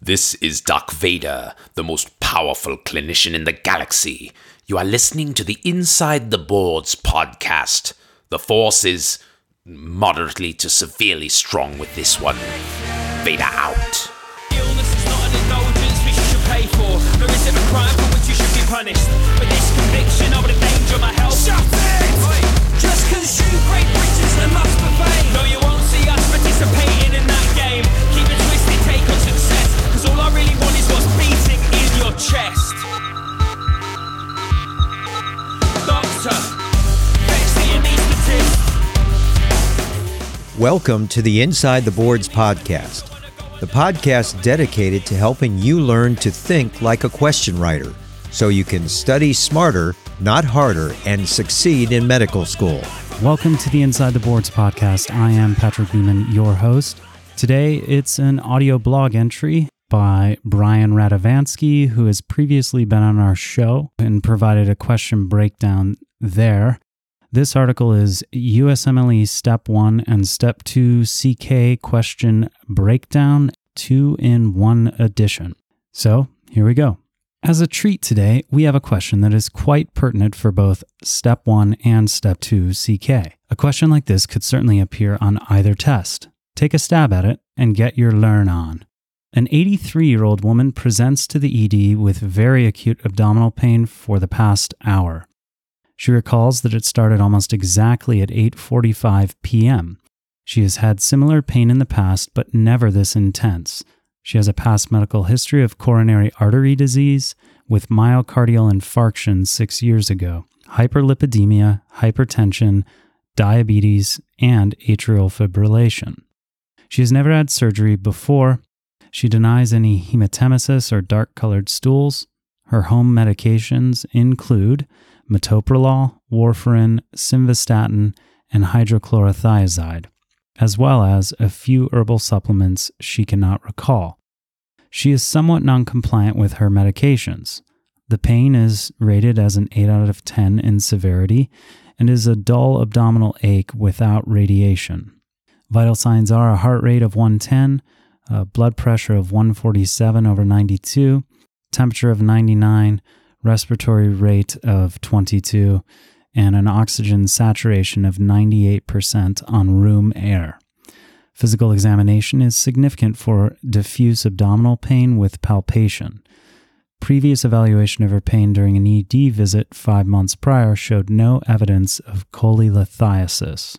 This is Doc Vader, the most powerful clinician in the galaxy. You are listening to the Inside the Boards podcast. The force is moderately to severely strong with this one. Vader out. Illness is not an indulgence which you should pay for, nor is it a crime for which you should be punished. With this conviction, I would endanger my health. Shut it! Just cause you break bridges, there must be. No, you won't see us participating in that game. Keep it twisted, take on success. Cause all I really want is what's beating in your chest. Doctor, fix the anaesthetist. Welcome to the Inside the Boards podcast, the podcast dedicated to helping you learn to think like a question writer so you can study smarter, not harder, and succeed in medical school. Welcome to the Inside the Boards podcast. I am Patrick Beeman, your host. Today it's an audio blog entry by Brian Radovansky, who has previously been on our show and provided a question breakdown there. This article is USMLE Step 1 and Step 2 CK Question Breakdown 2 in 1 edition. So here we go. As a treat today, we have a question that is quite pertinent for both Step 1 and Step 2 CK. A question like this could certainly appear on either test. Take a stab at it and get your learn on. An 83 year old woman presents to the ED with very acute abdominal pain for the past hour. She recalls that it started almost exactly at 8:45 p.m. She has had similar pain in the past but never this intense. She has a past medical history of coronary artery disease with myocardial infarction 6 years ago, hyperlipidemia, hypertension, diabetes, and atrial fibrillation. She has never had surgery before. She denies any hematemesis or dark colored stools. Her home medications include metoprolol, warfarin, simvastatin, and hydrochlorothiazide, as well as a few herbal supplements she cannot recall. She is somewhat noncompliant with her medications. The pain is rated as an 8 out of 10 in severity and is a dull abdominal ache without radiation. Vital signs are a heart rate of 110, a blood pressure of 147 over 92, temperature of 99, respiratory rate of 22, and an oxygen saturation of 98% on room air. Physical examination is significant for diffuse abdominal pain with palpation. Previous evaluation of her pain during an ED visit five months prior showed no evidence of cholelithiasis.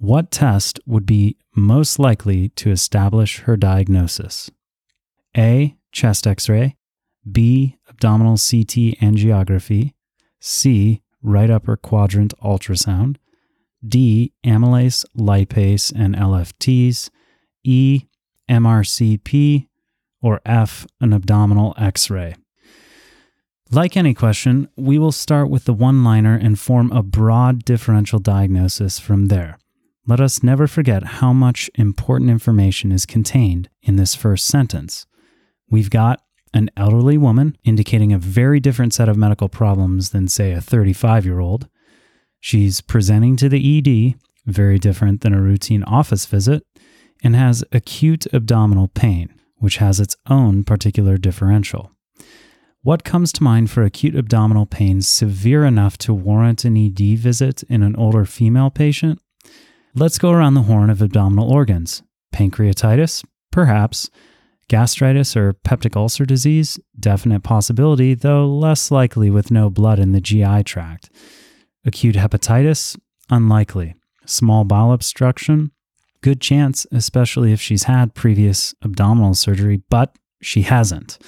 What test would be most likely to establish her diagnosis? A. Chest x ray. B. Abdominal CT angiography. C. Right upper quadrant ultrasound. D. Amylase, lipase, and LFTs. E. MRCP. Or F. An abdominal x ray. Like any question, we will start with the one liner and form a broad differential diagnosis from there. Let us never forget how much important information is contained in this first sentence. We've got an elderly woman indicating a very different set of medical problems than, say, a 35 year old. She's presenting to the ED, very different than a routine office visit, and has acute abdominal pain, which has its own particular differential. What comes to mind for acute abdominal pain severe enough to warrant an ED visit in an older female patient? Let's go around the horn of abdominal organs. Pancreatitis? Perhaps. Gastritis or peptic ulcer disease? Definite possibility, though less likely with no blood in the GI tract. Acute hepatitis? Unlikely. Small bowel obstruction? Good chance, especially if she's had previous abdominal surgery, but she hasn't.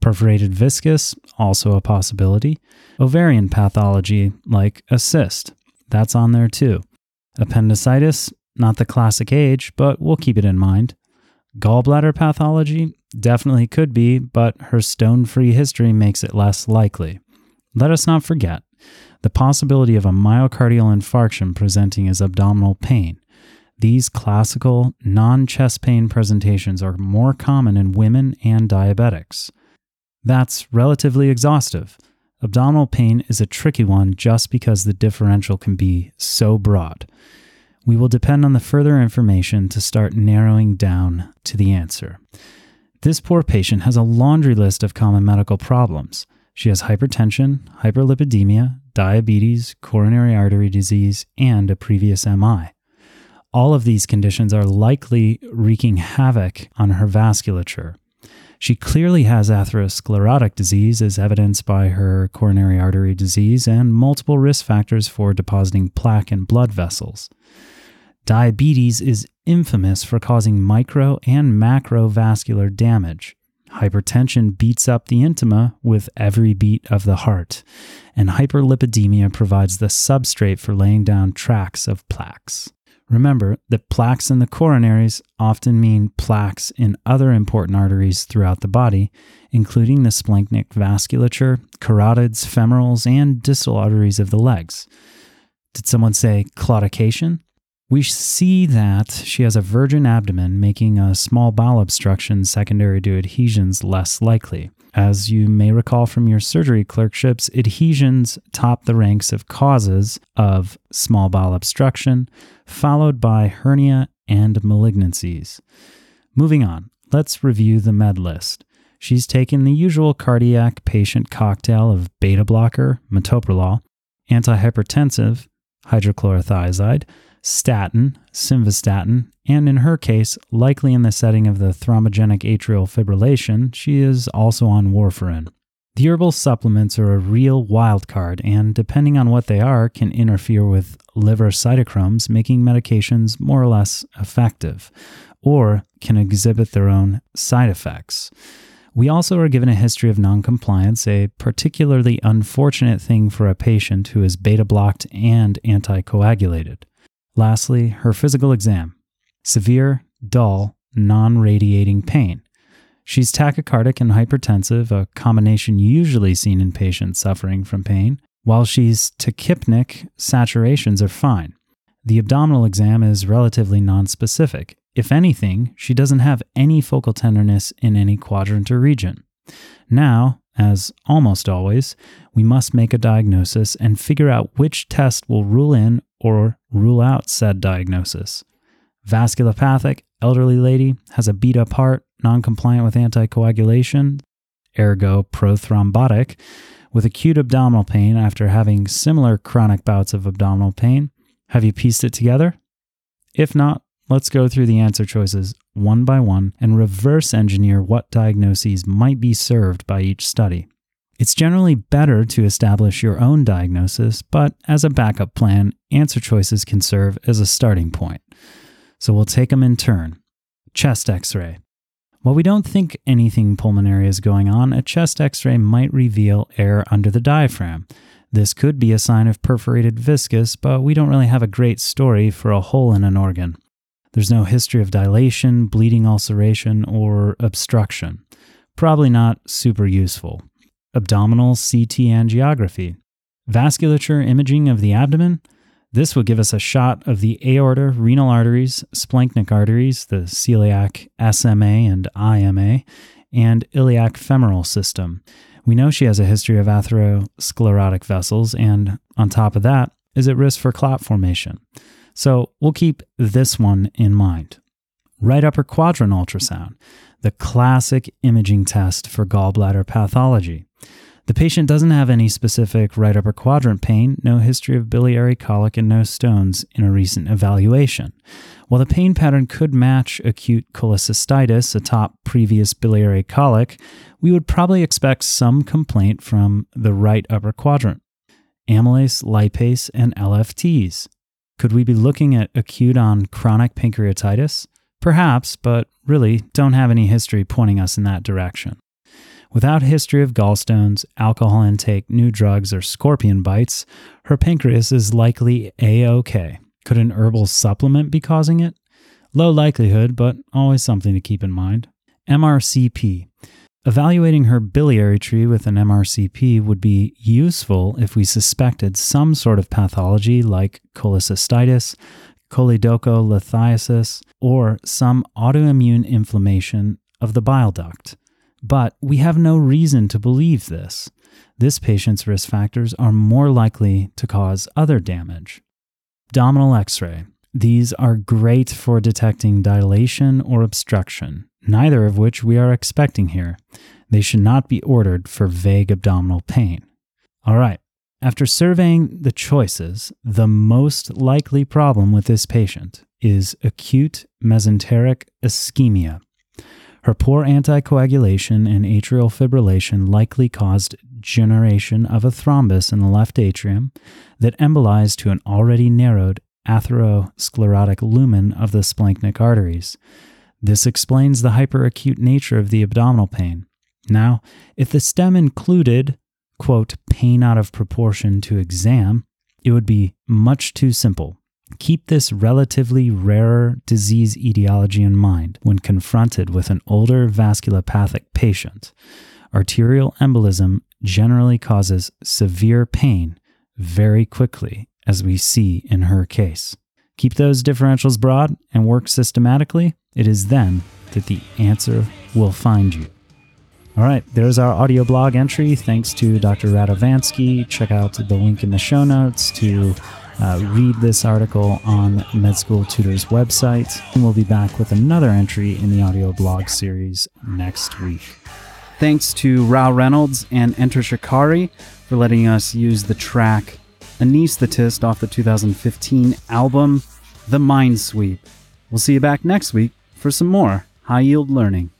Perforated viscus, Also a possibility. Ovarian pathology, like a cyst? That's on there too. Appendicitis? Not the classic age, but we'll keep it in mind. Gallbladder pathology? Definitely could be, but her stone free history makes it less likely. Let us not forget the possibility of a myocardial infarction presenting as abdominal pain. These classical, non chest pain presentations are more common in women and diabetics. That's relatively exhaustive. Abdominal pain is a tricky one just because the differential can be so broad. We will depend on the further information to start narrowing down to the answer. This poor patient has a laundry list of common medical problems. She has hypertension, hyperlipidemia, diabetes, coronary artery disease, and a previous MI. All of these conditions are likely wreaking havoc on her vasculature. She clearly has atherosclerotic disease, as evidenced by her coronary artery disease and multiple risk factors for depositing plaque in blood vessels. Diabetes is infamous for causing micro and macrovascular damage. Hypertension beats up the intima with every beat of the heart, and hyperlipidemia provides the substrate for laying down tracks of plaques. Remember that plaques in the coronaries often mean plaques in other important arteries throughout the body, including the splanchnic vasculature, carotids, femorals, and distal arteries of the legs. Did someone say claudication? We see that she has a virgin abdomen, making a small bowel obstruction secondary to adhesions less likely. As you may recall from your surgery clerkships, adhesions top the ranks of causes of small bowel obstruction, followed by hernia and malignancies. Moving on, let's review the med list. She's taken the usual cardiac patient cocktail of beta blocker, metoprolol, antihypertensive, hydrochlorothiazide, statin, simvastatin, and in her case, likely in the setting of the thrombogenic atrial fibrillation, she is also on warfarin. The herbal supplements are a real wild card, and depending on what they are, can interfere with liver cytochromes, making medications more or less effective, or can exhibit their own side effects. We also are given a history of noncompliance, a particularly unfortunate thing for a patient who is beta blocked and anticoagulated. Lastly, her physical exam severe, dull, non radiating pain. She's tachycardic and hypertensive, a combination usually seen in patients suffering from pain. While she's tachypneic, saturations are fine. The abdominal exam is relatively nonspecific. If anything, she doesn't have any focal tenderness in any quadrant or region. Now, as almost always, we must make a diagnosis and figure out which test will rule in or rule out said diagnosis. Vasculopathic, elderly lady, has a beat up heart, non compliant with anticoagulation, ergo prothrombotic, with acute abdominal pain after having similar chronic bouts of abdominal pain. Have you pieced it together? If not, let's go through the answer choices one by one and reverse engineer what diagnoses might be served by each study. It's generally better to establish your own diagnosis, but as a backup plan, answer choices can serve as a starting point. So we'll take them in turn. Chest x ray. While we don't think anything pulmonary is going on, a chest x ray might reveal air under the diaphragm. This could be a sign of perforated viscus, but we don't really have a great story for a hole in an organ. There's no history of dilation, bleeding ulceration, or obstruction. Probably not super useful abdominal CT angiography, vasculature imaging of the abdomen. This will give us a shot of the aorta, renal arteries, splanchnic arteries, the celiac SMA and IMA, and iliac femoral system. We know she has a history of atherosclerotic vessels, and on top of that, is at risk for clot formation. So we'll keep this one in mind. Right upper quadrant ultrasound, the classic imaging test for gallbladder pathology. The patient doesn't have any specific right upper quadrant pain, no history of biliary colic, and no stones in a recent evaluation. While the pain pattern could match acute cholecystitis, atop previous biliary colic, we would probably expect some complaint from the right upper quadrant amylase, lipase, and LFTs. Could we be looking at acute on chronic pancreatitis? Perhaps, but really don't have any history pointing us in that direction. Without history of gallstones, alcohol intake, new drugs, or scorpion bites, her pancreas is likely A OK. Could an herbal supplement be causing it? Low likelihood, but always something to keep in mind. MRCP. Evaluating her biliary tree with an MRCP would be useful if we suspected some sort of pathology like cholecystitis, choledocholithiasis, or some autoimmune inflammation of the bile duct. But we have no reason to believe this. This patient's risk factors are more likely to cause other damage. Abdominal x ray. These are great for detecting dilation or obstruction, neither of which we are expecting here. They should not be ordered for vague abdominal pain. All right, after surveying the choices, the most likely problem with this patient is acute mesenteric ischemia. Her poor anticoagulation and atrial fibrillation likely caused generation of a thrombus in the left atrium that embolized to an already narrowed atherosclerotic lumen of the splanchnic arteries. This explains the hyperacute nature of the abdominal pain. Now, if the stem included quote, pain out of proportion to exam, it would be much too simple. Keep this relatively rarer disease etiology in mind when confronted with an older vasculopathic patient. Arterial embolism generally causes severe pain very quickly, as we see in her case. Keep those differentials broad and work systematically. It is then that the answer will find you. All right, there's our audio blog entry. Thanks to Dr. Radovansky. Check out the link in the show notes to uh, read this article on Med School Tutor's website. And we'll be back with another entry in the audio blog series next week. Thanks to Rou Reynolds and Enter Shikari for letting us use the track Anesthetist off the 2015 album The Mindsweep. We'll see you back next week for some more high yield learning.